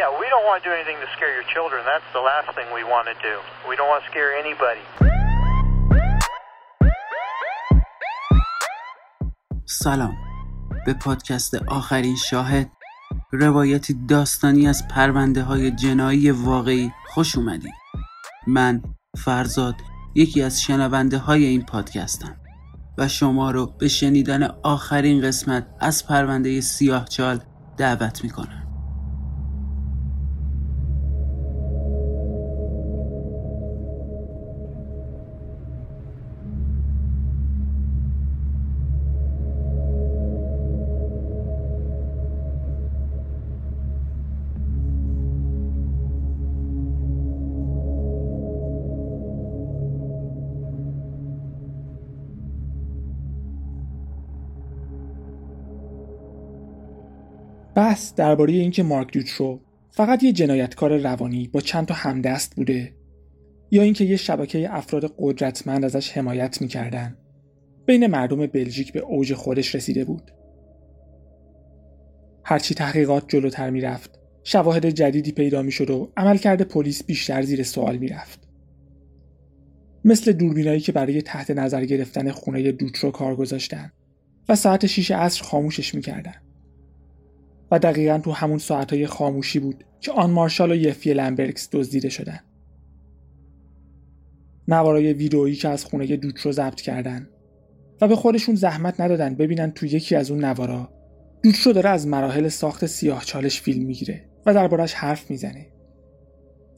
Yeah, we don't want to do anything to scare your children. That's the last thing we want to do. We don't want to scare anybody. سلام به پادکست آخرین شاهد روایتی داستانی از پرونده های جنایی واقعی خوش اومدید من فرزاد یکی از شنونده های این پادکستم و شما رو به شنیدن آخرین قسمت از پرونده سیاه چال دعوت می‌کنم بحث درباره اینکه مارک دوترو فقط یه جنایتکار روانی با چند تا همدست بوده یا اینکه یه شبکه افراد قدرتمند ازش حمایت می‌کردن. بین مردم بلژیک به اوج خودش رسیده بود. هرچی تحقیقات جلوتر می‌رفت شواهد جدیدی پیدا می‌شد و عملکرد پلیس بیشتر زیر سوال می‌رفت. مثل دوربینایی که برای تحت نظر گرفتن خونه دوترو کار گذاشتن و ساعت شیش عصر خاموشش می‌کردن. و دقیقا تو همون ساعتهای خاموشی بود که آن مارشال و یفی لمبرکس دزدیده شدن. نوارای ویدئویی که از خونه دوترو ضبط کردن و به خودشون زحمت ندادن ببینن تو یکی از اون نوارا دوترو داره از مراحل ساخت سیاه چالش فیلم می‌گیره و دربارش حرف می‌زنه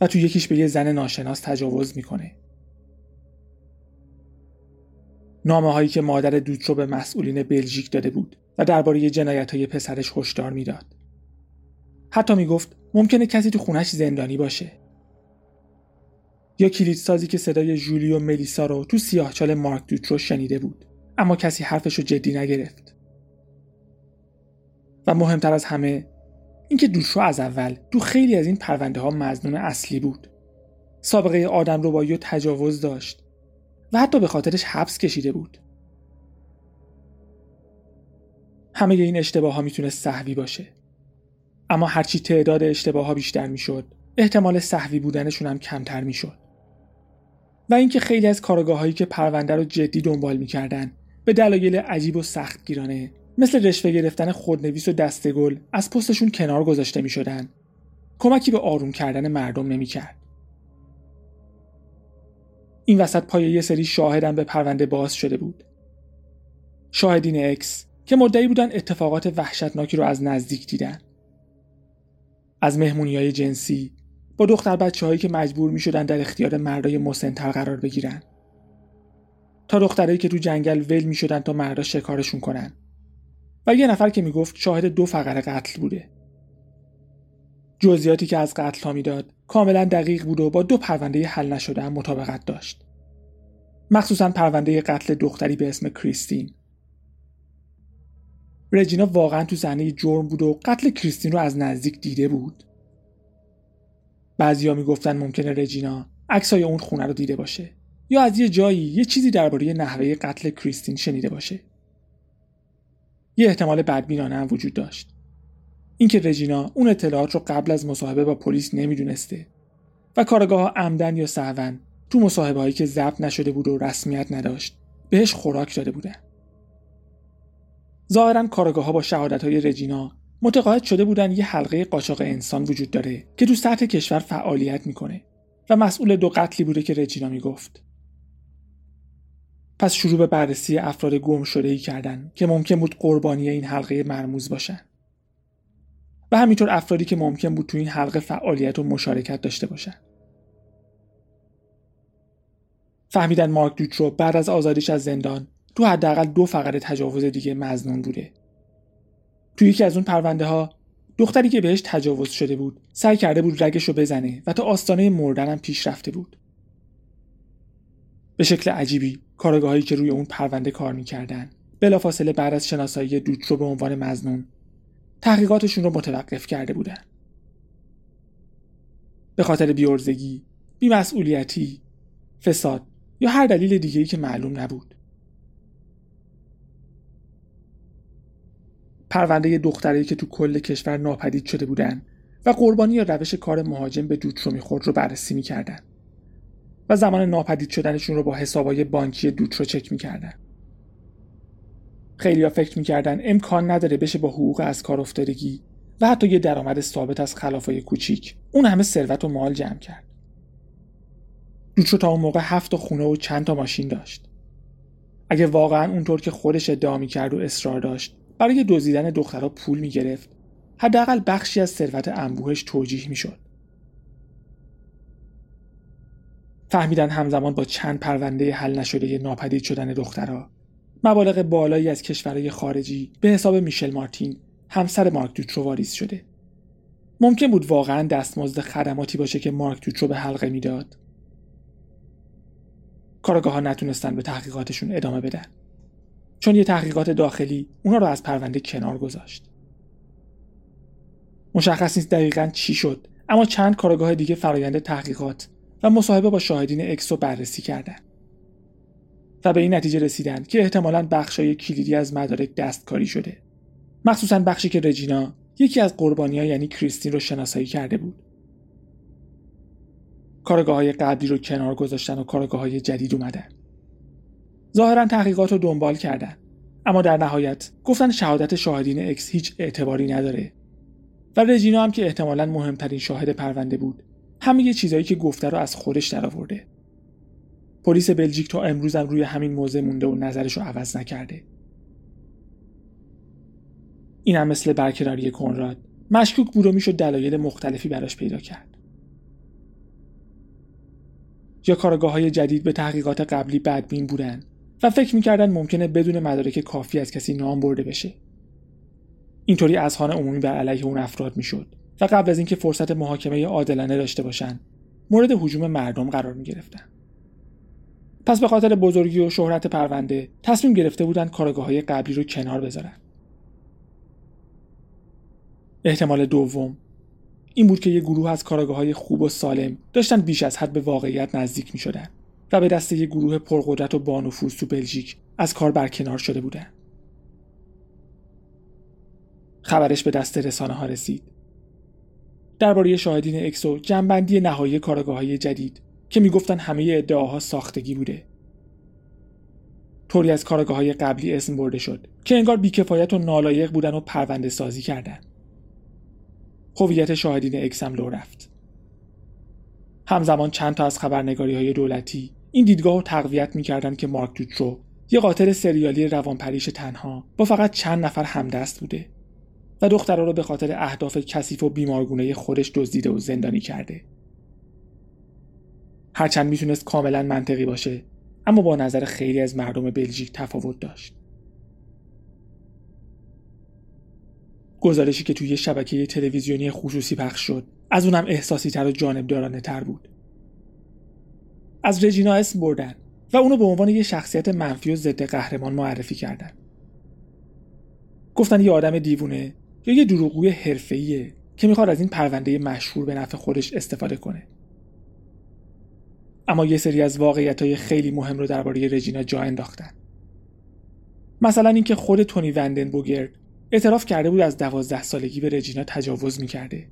و تو یکیش به یه زن ناشناس تجاوز می‌کنه. نامه هایی که مادر دوترو به مسئولین بلژیک داده بود و درباره جنایت های پسرش هشدار می‌داد. حتی می‌گفت ممکنه کسی تو خونش زندانی باشه. یا کلیدسازی که صدای جولی و ملیسا رو تو سیاهچال مارک دوترو شنیده بود اما کسی حرفش رو جدی نگرفت. و مهمتر از همه اینکه دوترو از اول تو خیلی از این پرونده ها مزنون اصلی بود. سابقه آدم رو با تجاوز داشت و حتی به خاطرش حبس کشیده بود. همه این اشتباه ها می‌تونه صحوی باشه. اما هرچی تعداد اشتباه ها بیشتر می‌شد احتمال صحوی بودنشون هم کمتر می‌شد. و اینکه خیلی از کارگاه هایی که پرونده رو جدی دنبال می‌کردن به دلایل عجیب و سخت گیرانه مثل رشوه گرفتن خودنویس و دستگل از پستشون کنار گذاشته می‌شدن. کمکی به آروم کردن مردم نمی‌کرد. این وسط پای یه سری شاهدم به پرونده باز شده بود. شاهدین اکس که مدعی بودن اتفاقات وحشتناکی رو از نزدیک دیدن. از مهمونی های جنسی با دختر بچه هایی که مجبور می شدن در اختیار مردای مسنتر قرار بگیرن. تا دخترایی که تو جنگل ول می شدن تا مردا شکارشون کنن. و یه نفر که می‌گفت شاهد دو فقره قتل بوده. جزئیاتی که از قتل ها می‌داد کاملا دقیق بود و با دو پرونده حل نشده مطابقت داشت. مخصوصا پرونده قتل دختری به اسم کریستین. رجینا واقعا تو صحنه جرم بود و قتل کریستین رو از نزدیک دیده بود. بعضیا می‌گفتن ممکنه رجینا عکسای اون خونه رو دیده باشه یا از یه جایی یه چیزی درباره نحوه قتل کریستین شنیده باشه. یه احتمال بدبینانه هم وجود داشت. اینکه رجینا اون اطلاعات رو قبل از مصاحبه با پلیس نمی‌دونسته و کارگاه عمدن یا سهون تو مصاحبه هایی که ضبط نشده بود و رسمیت نداشت بهش خوراک داده بودن. ظاهرا کارگاه ها با شهادت های رجینا متقاعد شده بودن یه حلقه قاچاق انسان وجود داره که تو سطح کشور فعالیت می‌کنه و مسئول دو قتلی بوده که رجینا می‌گفت. پس شروع به بررسی افراد گم شده ای کردن که ممکن بود قربانی این حلقه مرموز باشن. و همینطور افرادی که ممکن بود تو این حلقه فعالیت و مشارکت داشته باشن. فهمیدن مارک دوترو بعد از آزادیش از زندان تو حداقل دو فقره تجاوز دیگه مزنون بوده. تو یکی از اون پرونده ها دختری که بهش تجاوز شده بود سعی کرده بود رگش رو بزنه و تا آستانه مردن هم پیش رفته بود. به شکل عجیبی کارگاهایی که روی اون پرونده کار می‌کردن بلافاصله بعد از شناسایی دوترو به عنوان مزنون تحقیقاتشون رو متوقف کرده بودن. به خاطر بیورزگی بیمسئولیتی فساد یا هر دلیل دیگهی که معلوم نبود. پرونده دختری که تو کل کشور ناپدید شده بودن و قربانی یا روش کار مهاجم به دوترو می‌خورد رو بررسی می‌کردن و زمان ناپدید شدنشون رو با حسابای بانکی دوترو چک می‌کردن. خیلی ها فکر می‌کردن امکان نداره بشه با حقوق از کار افتادگی و حتی یه درآمد ثابت از خلافای کوچیک. اون همه ثروت و مال جمع کرد. دوترو تا اون موقع هفت خونه و چند تا ماشین داشت. اگه واقعا اونطور که خودش ادعا می‌کرد و اصرار داشت برای دزدیدن دخترها پول می‌گرفت. حداقل بخشی از ثروت انبوهش توجیه می‌شد. فهمیدن همزمان با چند پرونده حل نشده ناپدید شدن دخترها. مبالغ بالایی از کشورهای خارجی به حساب میشل مارتین همسر مارک دوترو واریز شده. ممکن بود واقعا دستمزد خدماتی باشه که مارک دوترو به حلقه می‌داد. کارگاه ها نتونستن به تحقیقاتشون ادامه بدن. چون یه تحقیقات داخلی اونا رو از پرونده کنار گذاشت. مشخص نیست دقیقا چی شد اما چند کارگاه دیگه فرایند تحقیقات و مصاحبه با شاهدین X رو بررسی کردند و به این نتیجه رسیدن که احتمالا بخشای کلیدی از مدارک دستکاری شده. مخصوصا بخشی که رجینا یکی از قربانی ها یعنی کریستین رو شناسایی کرده بود. کارآگاه های قبلی رو کنار گذاشتن و کارآگاه های جدید اومدن. ظاهرا تحقیقات رو دنبال کردن. اما در نهایت گفتن شهادت شاهدین X هیچ اعتباری نداره. و رجینا هم که احتمالا مهمترین شاهد پرونده بود همه یه چیزایی که گفته رو از خودش درآورده. پلیس بلژیک تا امروز هم روی همین موضع مونده و نظرش رو عوض نکرده. این هم مثل برکناری کنراد. مشکوک بود و می‌شد دلایل مختلفی براش پیدا کرد. یا کارگاه های جدید به تحقیقات قبلی بدبین بودن و فکر می‌کردن ممکنه بدون مدارک کافی از کسی نام برده بشه. اینطوری اذهان عمومی بر علیه اون افراد می‌شد و قبل از اینکه فرصت محاکمه عادلانه داشته باشن مورد حجوم مردم قرار می گرفتن. پس به خاطر بزرگی و شهرت پرونده تصمیم گرفته بودند کارگاه های قبلی رو کنار بذارن. احتمال دوم این بود که یه گروه از کارگاه های خوب و سالم داشتن بیش از حد به واقعیت نزدیک می شدن و به دست یه گروه پرقدرت و بانفوذ تو بلژیک از کار برکنار شده بودن. خبرش به دست رسانه ها رسید درباره شاهدین X و جمع بندی نهایی کارآگاه های جدید که می‌گفتن همه ادعاها ساختگی بوده. طوری از کارآگاه های قبلی اسم برده شد که انگار بیکفایت و نالایق بودن و پرونده سازی کردن. هویت شاهدین X هم لو رفت. همزمان چند تا از خبرنگاری های دولتی این دیدگاه رو تقویت می‌کردند که مارک دوترو یه قاتل سریالی روانپریش تنها با فقط چند نفر همدست بوده و دخترها رو به خاطر اهداف کثیف و بیمارگونه خودش دزدیده و زندانی کرده. هرچند می‌تونست کاملا منطقی باشه اما با نظر خیلی از مردم بلژیک تفاوت داشت. گزارشی که توی شبکه تلویزیونی خصوصی پخش شد از اونم احساسی تر و جانبدارانه تر بود. از رژینا اسم بردن و اونو به عنوان یه شخصیت منفی و ضد قهرمان معرفی کردن. گفتن یه آدم دیوونه یا یه دروغگوی حرفه‌ایه که می‌خواد از این پرونده مشهور به نفع خودش استفاده کنه اما یه سری از واقعیت های خیلی مهم رو درباره رژینا جا انداختن. مثلا اینکه خود تونی وندنبوگرد اعتراف کرده بود از دوازده سالگی به رژینا تجاوز می‌کرده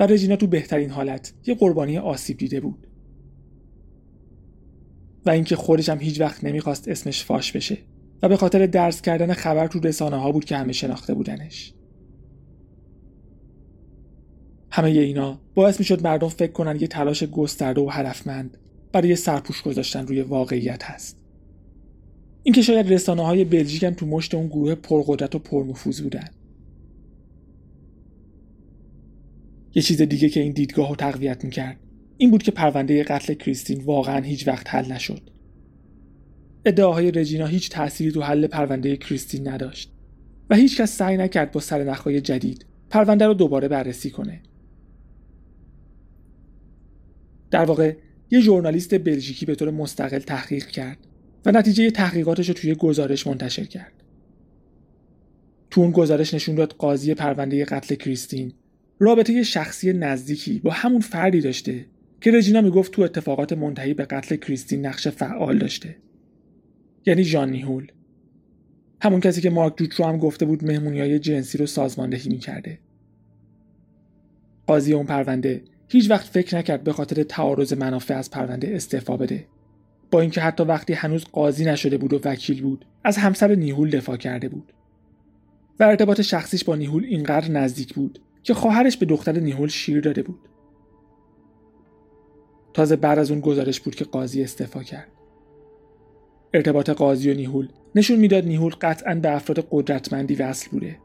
و رژینا تو بهترین حالت یه قربانی آسیب دیده بود. و اینکه خودش هم هیچ وقت نمی‌خواست اسمش فاش بشه و به خاطر درس کردن خبر تو رسانه ها بود که همه شناخته بودنش. همه اینا باعث می‌شد مردم فکر کنن یه تلاش گسترده و هدفمند برای سرپوش گذاشتن روی واقعیت هست. اینکه شاید رسانه های بلژیک هم تو مشت اون گروه پرقدرت و پرنفوذ بودن. یه چیز دیگه که این دیدگاه رو تقویت می‌کرد این بود که پرونده قتل کریستین واقعا هیچ وقت حل نشد. ادعاهای رژینا هیچ تأثیری تو حل پرونده کریستین نداشت و هیچ کس سعی نکرد با سرنخهای جدید پرونده رو دوباره بررسی کنه. در واقع یه ژورنالیست بلژیکی به طور مستقل تحقیق کرد و نتیجه تحقیقاتش رو توی گزارش منتشر کرد. تو اون گزارش نشون داد قاضی پرونده قتل کریستین رابطه شخصی نزدیکی با همون فردی داشته که رژینا می‌گفت تو اتفاقات منتهی به قتل کریستین نقش فعال داشته. یعنی ژان نیهول. همون کسی که مارک دوترو هم گفته بود مهمونی های جنسی رو سازماندهی می‌کرده. قاضی اون پرونده هیچ وقت فکر نکرد به خاطر تعارض منافع از پرونده استعفا بده. با اینکه حتی وقتی هنوز قاضی نشده بود و وکیل بود از همسر نیهول دفاع کرده بود. و ارتباط شخصیش با نیهول اینقدر نزدیک بود که خواهرش به دختر نیهول شیر داده بود. تازه بعد از اون گزارش بود که قاضی استعفا کرد. ارتباط قاضی و نیهول نشون می‌داد نیهول قطعا به افراد قدرتمندی وصل بوده.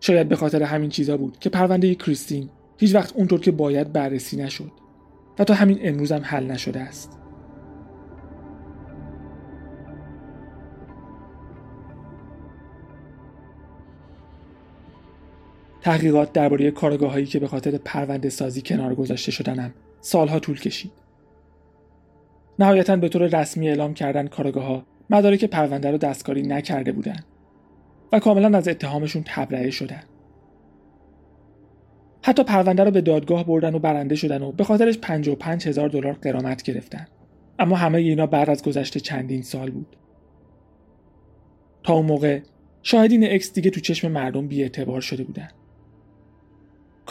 شاید به خاطر همین چیزا بود که پرونده کریستین هیچ وقت اونطور که باید بررسی نشد و تا همین امروز هم حل نشده است تحقیقات درباره کارگاه که به خاطر پرونده سازی کنار گذاشته شدنم سالها طول کشید. نهایتا به طور رسمی اعلام کردن کارگاه ها مدارک پرونده رو دستکاری نکرده بودند و کاملا از اتهامشون تبرئه شدن. حتی پرونده رو به دادگاه بردن و برنده شدن و به خاطرش 55 هزار دلار قرامت گرفتن. اما همه اینا بعد از گذشته چندین سال بود. تا اون موقع شاهدین اکس دیگه تو چشم مردم بی شده بودن.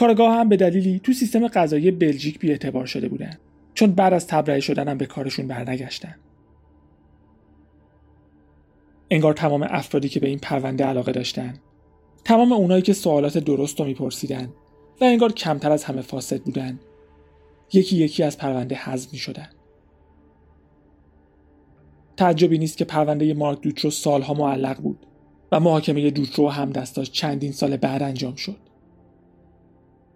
کارگاه هم به دلیلی تو سیستم قضایی بلژیک بیاعتبار شده بودن چون بعد از تبرئه شدن به کارشون برنگشتن انگار تمام افرادی که به این پرونده علاقه داشتن تمام اونایی که سوالات درست رو میپرسیدن و انگار کمتر از همه فاسد بودن یکی یکی از پرونده حذف می شدن. تعجبی نیست که پرونده مارک دوترو سالها معلق بود و محاکمه دوترو هم دستاش چندین سال بعد انجام شد.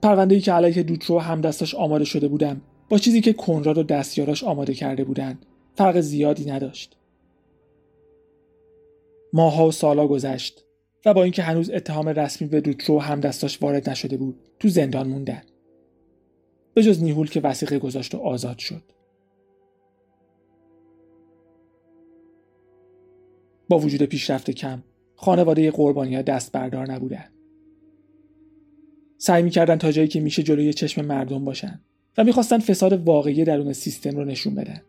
پرونده ای که علیه دوترو هم دستاش آماده شده بودم با چیزی که کنراد و دستیاراش آماده کرده بودند فرق زیادی نداشت ماها و سالا گذشت و با اینکه هنوز اتهام رسمی به دوترو هم دستاش وارد نشده بود تو زندان موندن. به جز نیهول که وسیقه گذاشت و آزاد شد. با وجود پیشرفت کم خانواده قربانی ها دست بردار نبودند سعی می‌کردن تا جایی که میشه جلوی چشم مردم باشن و می‌خواستن فساد واقعی درون سیستم رو نشون بدن.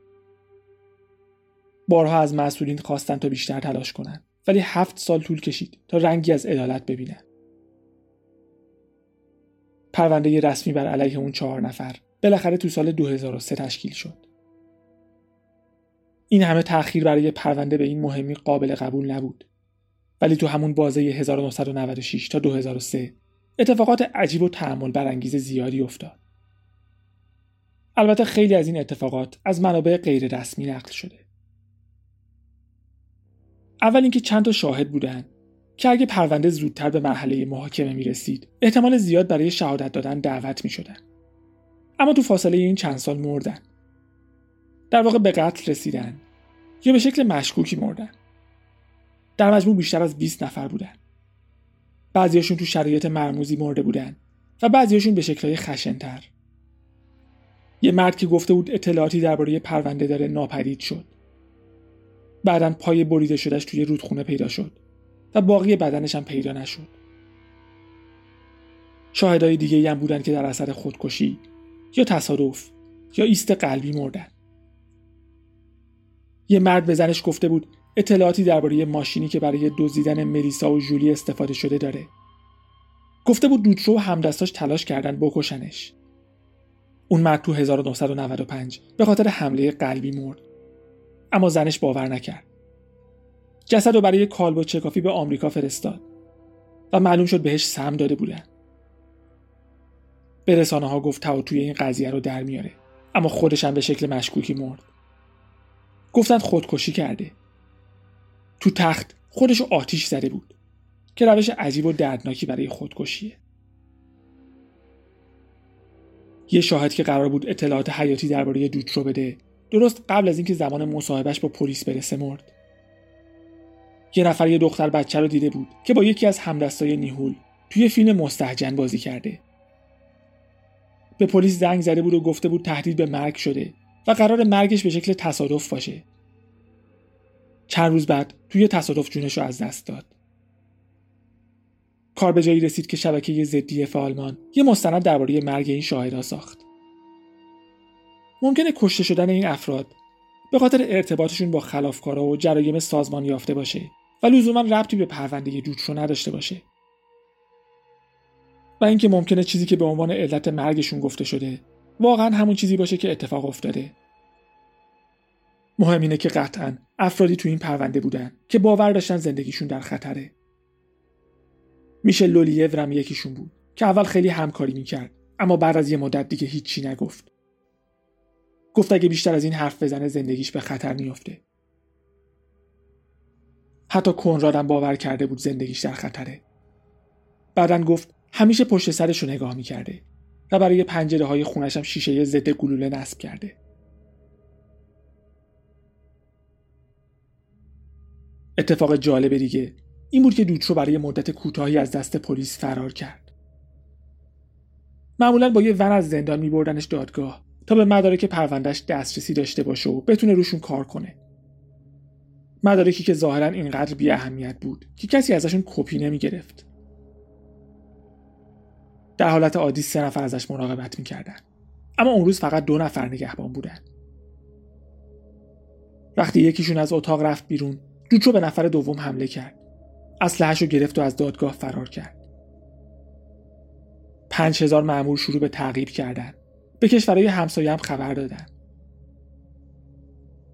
بارها از مسئولین خواستن تا بیشتر تلاش کنن. ولی هفت سال طول کشید تا رنگی از عدالت ببینن. پرونده رسمی بر علیه اون چهار نفر بالاخره تو سال 2003 تشکیل شد. این همه تأخیر برای پرونده به این مهمی قابل قبول نبود. ولی تو همون بازه 1996 تا 2003 اتفاقات عجیب و تحمل برانگیز زیادی افتاد. البته خیلی از این اتفاقات از منابع غیر رسمی نقل شده. اول اینکه چند تا شاهد بودن که اگه پرونده زودتر به مرحله محاکمه می رسید احتمال زیاد برای شهادت دادن دعوت می شدن. اما تو فاصله این چند سال مردن. در واقع به قتل رسیدن یا به شکل مشکوکی مردن. در مجموع بیشتر از 20 نفر بودن. بعضیاشون تو شرایط مرموزی مرده بودن و بعضیاشون به شکلهای خشنتر یه مرد که گفته بود اطلاعاتی درباره پرونده داره ناپدید شد بعدا پای بریده شدهش توی رودخونه پیدا شد و باقی بدنش هم پیدا نشد شاهدای دیگه هم بودن که در اثر خودکشی یا تصادف یا ایست قلبی مردن یه مرد به زنش گفته بود اطلاعاتی درباره ماشینی که برای دزدیدن ملیسا و جولی استفاده شده داره. گفته بود دوترو و همدستاش تلاش کردن بکشنش. اون مرد تو 1995 به خاطر حمله قلبی مرد. اما زنش باور نکرد. جسد رو برای کالبد چکافی به آمریکا فرستاد و معلوم شد بهش سم داده بودن. به رسانه ها گفت تا توی این قضیه رو در میاره اما خودش هم به شکل مشکوکی مرد. گفتن خودکشی کرده تو تخت خودش آتیش زده بود که روش عجیب و دردناکی برای خودکشیه یه شاهد که قرار بود اطلاعات حیاتی درباره رو بده درست قبل از اینکه زمان مصاحبهش با پلیس برسه مرد. یه نفر یه دختر بچه رو دیده بود که با یکی از همدستای نیهول توی فیلم مستحجن بازی کرده. به پلیس زنگ زده بود و گفته بود تهدید به مرگ شده و قرار مرگش به شکل تصادف باشه. چند روز بعد توی تصادف جونش رو از دست داد. کار به جایی رسید که شبکه ضدی آلمان یه مستند درباره مرگ این شاهدها ساخت. ممکنه کشته شدن این افراد به خاطر ارتباطشون با خلافکارا و جرایم سازمان یافته باشه و لزوما ربطی به پرونده رو نداشته باشه. و اینکه ممکنه چیزی که به عنوان علت مرگشون گفته شده واقعا همون چیزی باشه که اتفاق افتاده. مهم اینه که قطعا افرادی تو این پرونده بودن که باور داشتن زندگیشون در خطره. میشه لولیو رم یکیشون بود که اول خیلی همکاری می‌کرد اما بعد از یه مدت دیگه هیچی نگفت. گفت اگه بیشتر از این حرف بزنه زندگیش به خطر میافته. حتی کنرادم باور کرده بود زندگیش در خطره. بعدا گفت همیشه پشت سرش رو نگاه می‌کرده و برای پنجره های خونش هم شیشه ضد گلوله نصب کرده. اتفاق جالب دیگه این بود که دوترو برای مدت کوتاهی از دست پلیس فرار کرد. معمولا با یه ون از زندان میبردنش دادگاه. تا به مدارک پروندهش دسترسی داشته باشه و بتونه روشون کار کنه. مدارکی که ظاهرا اینقدر بی اهمیت بود که کسی ازشون کپی نمی گرفت. در حالت عادی سه نفر ازش مراقبت می‌کردن. اما اون روز فقط دو نفر نگهبان بودن. وقتی یکیشون از اتاق رفت بیرون دوچو به نفر دوم حمله کرد. اسلحه‌اش رو گرفت و از دادگاه فرار کرد. پنج هزار معمول شروع به تعقیب کردن. به کشورهای همسایه هم خبر دادن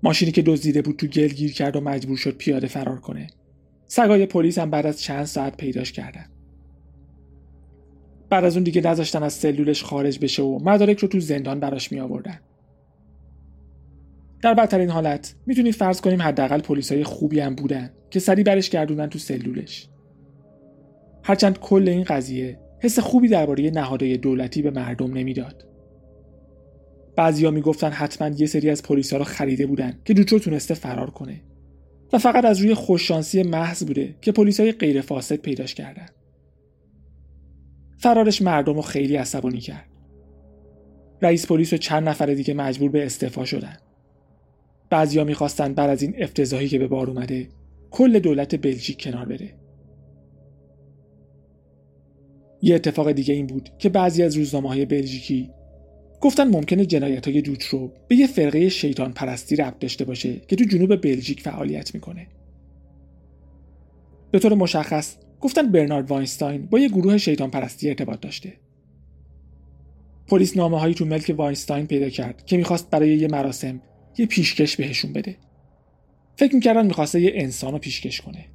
ماشینی که دزدیده بود تو گل گیر کرد و مجبور شد پیاده فرار کنه سگای پلیس هم بعد از چند ساعت پیداش کردن بعد از اون دیگه نذاشتن از سلولش خارج بشه و مدارک رو تو زندان براش می آوردن. در بدترین حالت می‌تونید فرض کنیم حداقل پلیسای خوبی هم بودن که سری برش گردوندن تو سلولش. هرچند کل این قضیه حس خوبی درباره نهادهای دولتی به مردم نمی‌داد. بعضیا می‌گفتن حتما یه سری از پلیسا رو خریده بودن که دوچو تونسته فرار کنه و فقط از روی خوششانسی محض بوده که پلیسای غیر فاسد پیداش کردن. فرارش مردم رو خیلی عصبانی کرد. رئیس پلیس و چند نفر دیگه مجبور به استعفا شدن. بعضیا می‌خواستن بعد از این افتضاحی که به بار اومده کل دولت بلژیک کنار بره. یه اتفاق دیگه این بود که بعضی از روزنامه های بلژیکی گفتن ممکنه جنایت های دوترو به یه فرقه شیطان پرستی ربط داشته باشه که تو جنوب بلژیک فعالیت می‌کنه. به طور مشخص گفتن برنارد واینستاین با یه گروه شیطان پرستی ارتباط داشته. پلیس نامه هایی تو ملک واینستاین پیدا کرد که می‌خواست برای یه مراسم یه پیشکش بهشون بده. فکر می‌کردن می‌خواسته یه انسان رو پیشکش کنه.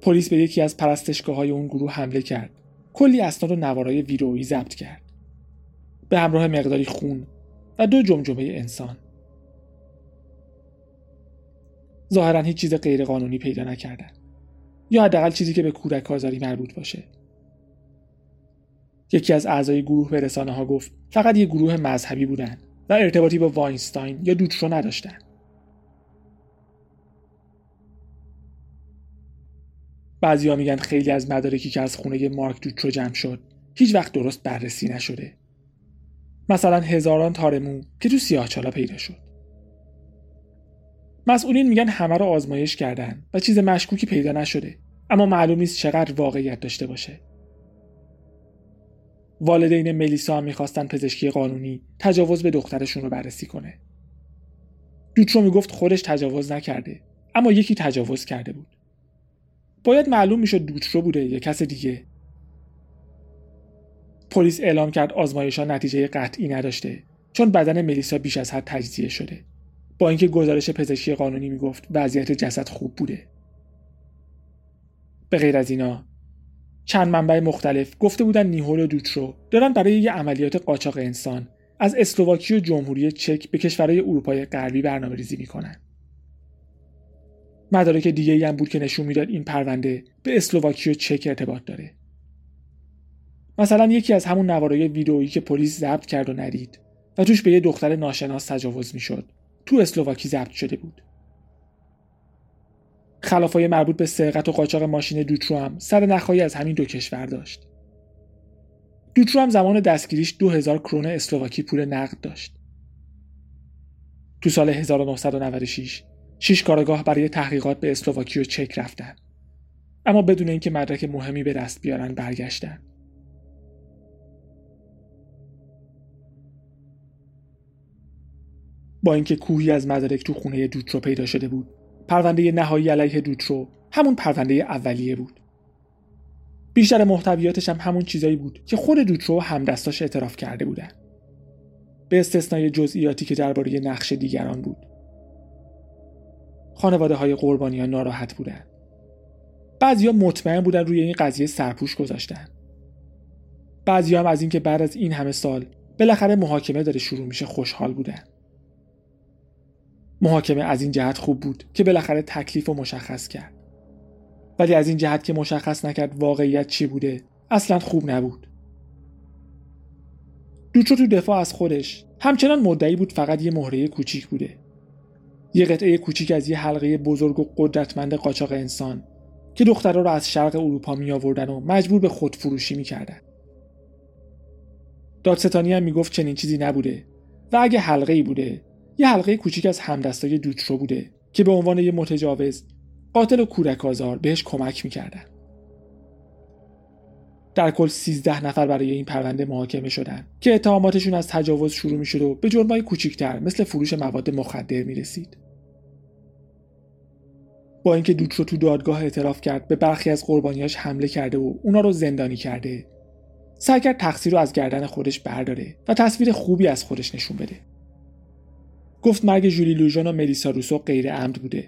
پلیس به یکی از پرستشگاه های اون گروه حمله کرد. کلی اسناد و نوارای ویدئویی ضبط کرد. به همراه مقداری خون و دو جمجمه انسان. ظاهرا هیچ چیز غیرقانونی پیدا نکردن. یا حداقل چیزی که به کودک آزاری مربوط باشه. یکی از اعضای گروه به رسانه ها گفت فقط یه گروه مذهبی بودن و ارتباطی با واینستاین یا دوترو نداشتن. بعضیا میگن خیلی از مدارکی که از خونه مارک دوترو جمع شد هیچ وقت درست بررسی نشده. مثلا هزاران تارمو که تو سیاهچالا پیدا شد. مسئولین میگن همه رو آزمایش کردن و چیز مشکوکی پیدا نشده اما معلوم نیست چقدر واقعیت داشته باشه. والدین ملیسا هم می‌خواستن پزشکی قانونی تجاوز به دخترشون رو بررسی کنه. دوترو می‌گفت خودش تجاوز نکرده اما یکی تجاوز کرده بود. باید معلوم می‌شد دوترو بوده یا کس دیگه. پلیس اعلام کرد آزمایش ها نتیجه قطعی نداشته چون بدن ملیسا بیش از حد تجزیه شده. با اینکه گزارش پزشکی قانونی می‌گفت وضعیت جسد خوب بوده. به غیر از اینا چند منبع مختلف گفته بودن نیهول و دوترو دارن برای یه عملیات قاچاق انسان از اسلوواکی و جمهوری چک به کشورهای اروپای غربی برنامه ریزی می‌کنن. مدارک دیگه هم بود که نشون می‌داد این پرونده به اسلوواکی و چک ارتباط داره. مثلا یکی از همون نوارای ویدئویی که پلیس ضبط کرد و ندید و توش به یه دختر ناشناس تجاوز می‌شد تو اسلوواکی ضبط شده بود. خلافای مربوط به سرقت و قاچاق ماشین دوترو هم سر نخایی از همین دو کشور داشت. دوترو هم زمان دستگیریش 2000 کرون اسلوواکی پول نقد داشت. تو سال 1996 شش کارگاه برای تحقیقات به اسلوواکی و چک رفتن. اما بدون اینکه مدرک مهمی به دست بیارن برگشتن. با اینکه کوهی از مدارک تو خونه دوترو پیدا شده بود پرونده نهایی علیه دوترو همون پرونده اولیه بود بیشتر محتویاتش هم همون چیزایی بود که خود دوترو همدستاش اعتراف کرده بودن به استثنای جزئیاتی که درباره نقش دیگران بود خانواده های قربانیان ناراحت بودن. بعضیا مطمئن بودن روی این قضیه سرپوش گذاشتن. بعضی هم از اینکه بعد از این همه سال بالاخره محاکمه داره شروع میشه خوشحال بودن. محاکمه از این جهت خوب بود که بالاخره تکلیف رو مشخص کرد. ولی از این جهت که مشخص نکرد واقعیت چی بوده اصلا خوب نبود. دوچو تو دفاع از خودش. همچنان مدعی بود فقط یه مهره کوچیک بوده. یه قطعه کوچیک از یه حلقه بزرگ و قدرتمند قاچاق انسان که دخترها رو از شرق اروپا می آوردن و مجبور به خودفروشی می کردن. دادستانی هم می‌گفت چنین چیزی نبوده و اگه حلقه ای بوده یه حلقه کوچیک از همدستای دوترو بوده که به عنوان یه متجاوز قاتل و کودک آزار بهش کمک می‌کردن در کل 13 نفر برای این پرونده محاکمه شدن که اتهاماتشون از تجاوز شروع می‌شد و به جرمای کوچیکتر مثل فروش مواد مخدر می‌رسید. با اینکه دوترو تو دادگاه اعتراف کرد به برخی از قربانیاش حمله کرده و اونا رو زندانی کرده سعی کرد تقصیر رو از گردن خودش برداره و تصویر خوبی از خودش نشون بده. گفت مرگ جولی لوژون و ملیسا روسو غیر عمد بوده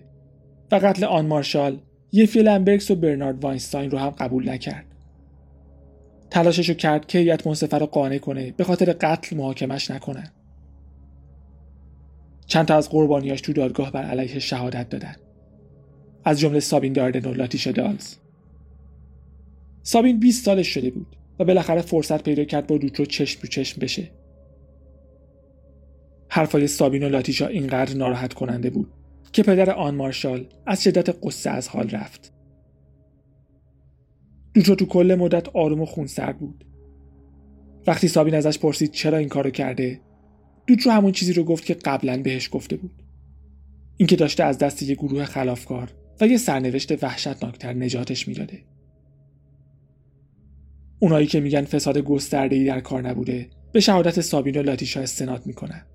و قتل آن مارشال یفی و برنارد واینستاین رو هم قبول نکرد. تلاشش رو کرد که هیئت منصفه رو قانع کنه به خاطر قتل محاکمش نکنن چند تا از قربانیاش تو دادگاه بر علیه شهادت دادن. از جمله سابین داردن و لاتیشا دالز. سابین 20 سالش شده بود و بالاخره فرصت پیدا کرد با دوترو چشم رو چشم بشه. حرفای سابین و لاتیشا اینقدر ناراحت کننده بود که پدر آن مارشال از شدت قصه از حال رفت. دوترو تو کل مدت آروم و خونسرد بود. وقتی سابین ازش پرسید چرا این کارو کرده دوترو همون چیزی رو گفت که قبلا بهش گفته بود. اینکه داشته از دست یه گروه خلافکار و یه سرنوشت وحشتناکتر نجاتش می‌داده. اونایی که میگن فساد گسترده در کار نبوده به شهادت سابین و لاتیشا استناد می‌کنن.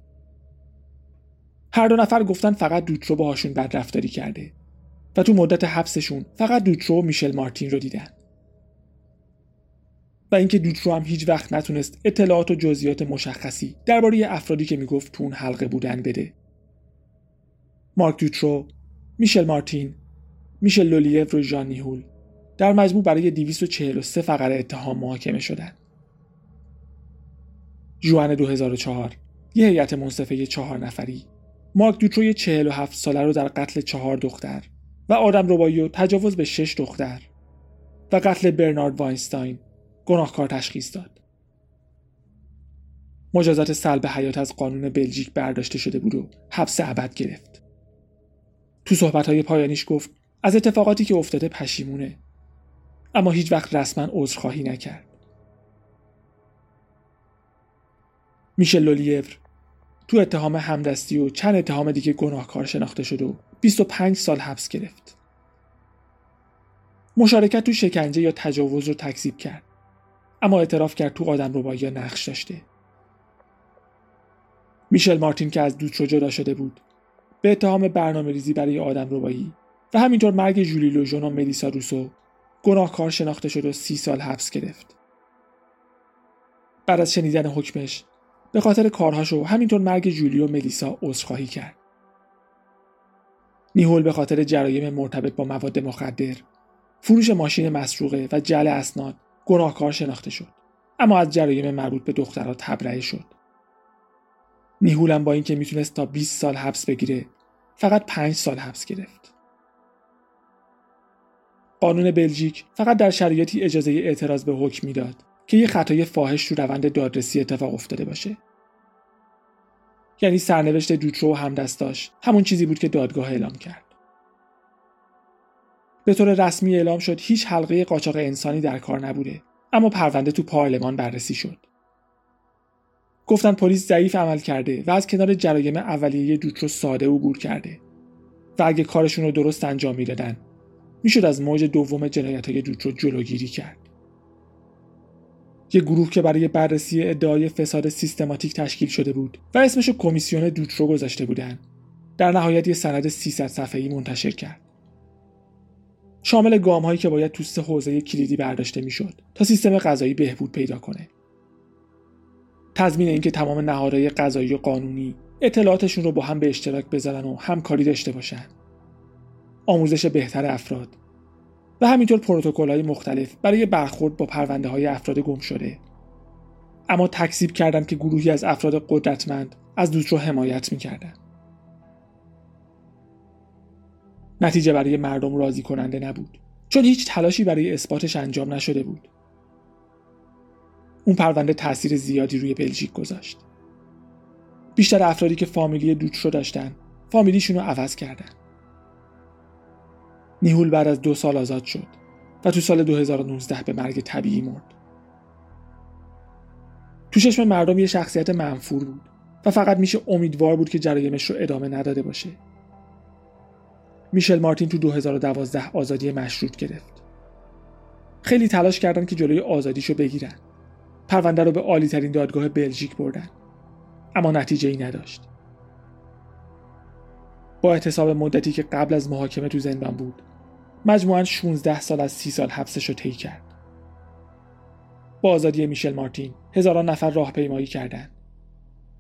هر دو نفر گفتن فقط دوترو باهاشون بد رفتاری کرده و تو مدت حبسشون فقط دوترو و میشل مارتین رو دیدن. و اینکه دوترو هم هیچ وقت نتونست اطلاعات و جزئیات مشخصی درباره افرادی که می‌گفت تو اون حلقه بودن بده. مارک دوترو میشل مارتین میشل لولیف و ژان نیهول در مجموع برای 243 فقره اتهام محاکمه شدند. جوان 2004 یه هیئت منصفه چهار نفری. مارک دوتروی 47 ساله رو در قتل چهار دختر و آدم ربایی و تجاوز به شش دختر و قتل برنارد واینستاین. گناهکار تشخیص داد. مجازات سلب حیات از قانون بلژیک برداشته شده بود و حبس ابد گرفت. تو صحبتهای پایانیش گفت از اتفاقاتی که افتاده پشیمونه اما هیچ وقت رسما عذرخواهی نکرد. میشل لولیور تو اتهام همدستی و چند اتهام دیگه گناهکار شناخته شد و 25 سال حبس گرفت. مشارکت تو شکنجه یا تجاوز رو تکذیب کرد. اما اعتراف کرد تو آدم یا نقش داشته. میشل مارتین که از دوترو جدا شده بود به اتهام برنامه ریزی برای آدم ربایی و همینطور مرگ جولی لوژون و ملیسا روسو گناهکار شناخته شد و سی سال حبس گرفت. بعد از شنیدن حکمش به خاطر کارهاش و همینطور مرگ جولی و ملیسا عذرخواهی کرد. نیهول به خاطر جرایم مرتبط با مواد مخدر، فروش ماشین مسروقه و جل اسناد گناهکار شناخته شد. اما از جرایم مربوط به دخترها تبرئه شد. نیهولم با اینکه می‌تونست تا 20 سال حبس بگیره فقط 5 سال حبس گرفت. قانون بلژیک فقط در شرایطی اجازه اعتراض به حکم می‌داد که یه خطای فاحش تو روند دادرسی اتفاق افتاده باشه. یعنی سرنوشت دوترو و همدستاش همون چیزی بود که دادگاه اعلام کرد. به طور رسمی اعلام شد هیچ حلقه قاچاق انسانی در کار نبوده اما پرونده تو پارلمان بررسی شد. گفتن پلیس ضعیف عمل کرده و از کنار جرایم اولیه دوترو ساده عبور کرده و اگه کارشون رو درست انجام می‌دادن می‌شد از موج دوم جنایت های دوترو جلوگیری کرد. یک گروه که برای بررسی ادعای فساد سیستماتیک تشکیل شده بود و اسمش کمیسیون دوترو گذاشته بودن در نهایت یه سند 300 صفحه‌ای منتشر کرد. شامل گام هایی که باید تو سه حوزه کلیدی برداشته می‌شد تا سیستم غذایی بهبود پیدا کنه. تضمین اینکه تمام نهادهای غذایی و قانونی اطلاعاتشون رو با هم به اشتراک بذارن و همکاری داشته باشن. آموزش بهتر افراد و همینطور پروتکل های مختلف برای برخورد با پرونده های افراد گم شده. اما تکذیب کردند که گروهی از افراد قدرتمند از دوست رو حمایت می‌کردن. نتیجه برای مردم راضی کننده نبود چون هیچ تلاشی برای اثباتش انجام نشده بود. اون پرونده تاثیر زیادی روی بلژیک گذاشت. بیشتر افرادی که فامیلی دوترو داشتن فامیلیشون رو عوض کردن. نیهول بعد از دو سال آزاد شد و تو سال 2019 به مرگ طبیعی مرد. تو چشم مردم یه شخصیت منفور بود و فقط میشه امیدوار بود که جرایمش رو ادامه نداده باشه. میشل مارتین تو 2012 آزادی مشروط گرفت. خیلی تلاش کردن که جلوی آزادیشو بگیرن. پرونده رو به عالی ترین دادگاه بلژیک بردن. اما نتیجه ای نداشت. با اعتصاب مدتی که قبل از محاکمه تو زندان بود، مجموعاً 16 سال از 30 سال حبسش رو طی کرد. با آزادی میشل مارتین هزاران نفر راهپیمایی کردند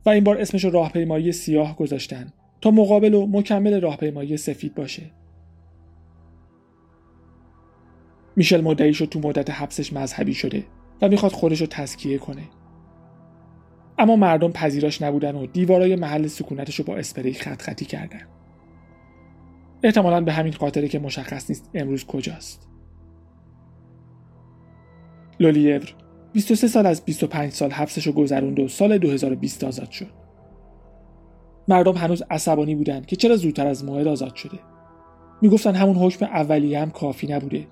و این بار اسمش راهپیمایی سیاه گذاشتن تا مقابل و مکمل راهپیمایی سفید باشه. میشل مدعی شد تو مدت حبسش مذهبی شده و می‌خواد خودش رو تزکیه کنه. اما مردم پذیراش نبودن و دیوارای محل سکونتش رو با اسپری خط خطی کردن. احتمالا به همین خاطره که مشخص نیست امروز کجاست. لولیور 23 سال از 25 سال حبسش رو گذروند و سال 2020 آزاد شد. مردم هنوز عصبانی بودند که چرا زودتر از موعد آزاد شده. می‌گفتن همون حکم اولیه هم کافی نبوده.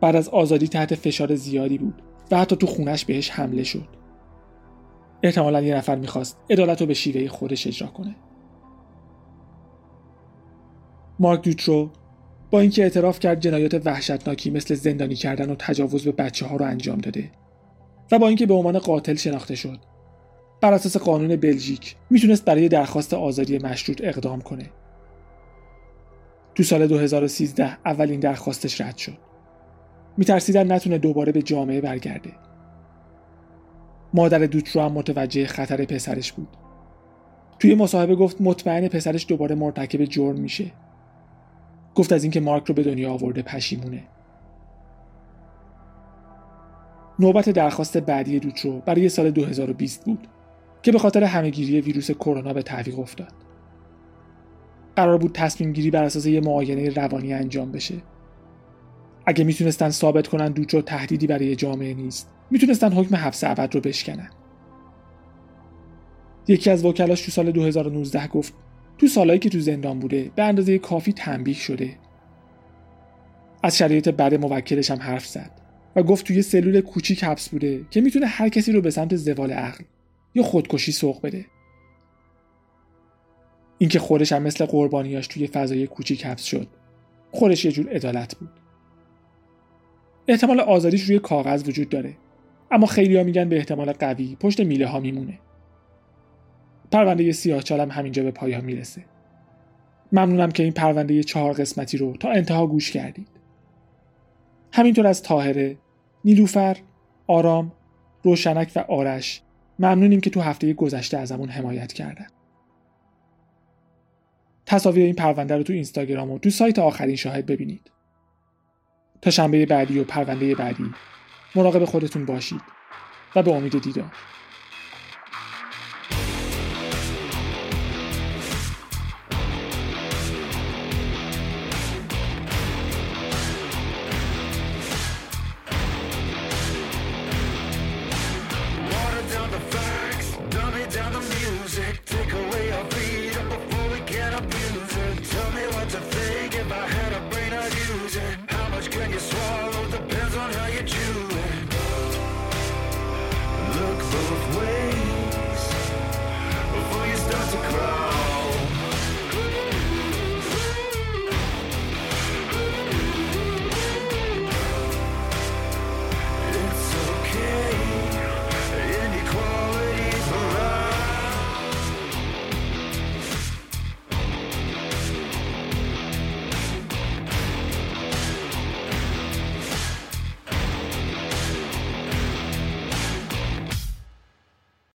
بعد از آزادی تحت فشار زیادی بود و حتی تو خونش بهش حمله شد. احتمالا یه نفر می‌خواست عدالت رو به شیوه خودش اجرا کنه. مارک دوترو با اینکه اعتراف کرد جنایات وحشتناکی مثل زندانی کردن و تجاوز به بچه ها رو انجام داده و با اینکه به عنوان قاتل شناخته شد بر اساس قانون بلژیک می‌تونست برای درخواست آزادی مشروط اقدام کنه. تو سال 2013 اولین درخواستش رد شد. میترسیدن نتونه دوباره به جامعه برگرده. مادر دوترو هم متوجه خطر پسرش بود. توی مصاحبه گفت مطمئن پسرش دوباره مرتکب جرم میشه. گفت از اینکه مارک رو به دنیا آورده پشیمونه. نوبت درخواست بعدی دوترو برای سال 2020 بود. که به خاطر همهگیری ویروس کرونا به تعویق افتاد. قرار بود تصمیم گیری بر اساس یه معاینه روانی انجام بشه. اگه می‌تونستن ثابت کنن دوترو تهدیدی برای جامعه نیست می‌تونستن حکم حبس ابد رو بشکنن. یکی از وکلاش تو سال 2019 گفت تو سالهایی که تو زندان بوده به اندازه کافی تنبیه شده. از شرایط بد موکلش هم حرف زد و گفت توی سلول کوچیک حبس بوده که می‌تونه هر کسی رو به سمت زوال عقل یا خودکشی سوق بده. اینکه خودش هم مثل قربانیاش توی فضای کوچیک حبس شد. خودش یه جور عدالت بود. احتمال آزادیش روی کاغذ وجود داره. اما خیلی ها میگن به احتمال قوی پشت میله ها میمونه. پرونده سیاه چالم همینجا به پایان می‌رسه. ممنونم که این پرونده چهار قسمتی رو تا انتها گوش کردید. همینطور از تاهره نیلوفر آرام روشنک و آرش ممنونیم که تو هفته گذشته ازمون حمایت کردن. تصاویر این پرونده رو تو اینستاگرام و تو سایت آخرین شاهد ببینید. تا شنبه بعدی و پرونده بعدی مراقب خودتون باشید و به امید دیدار.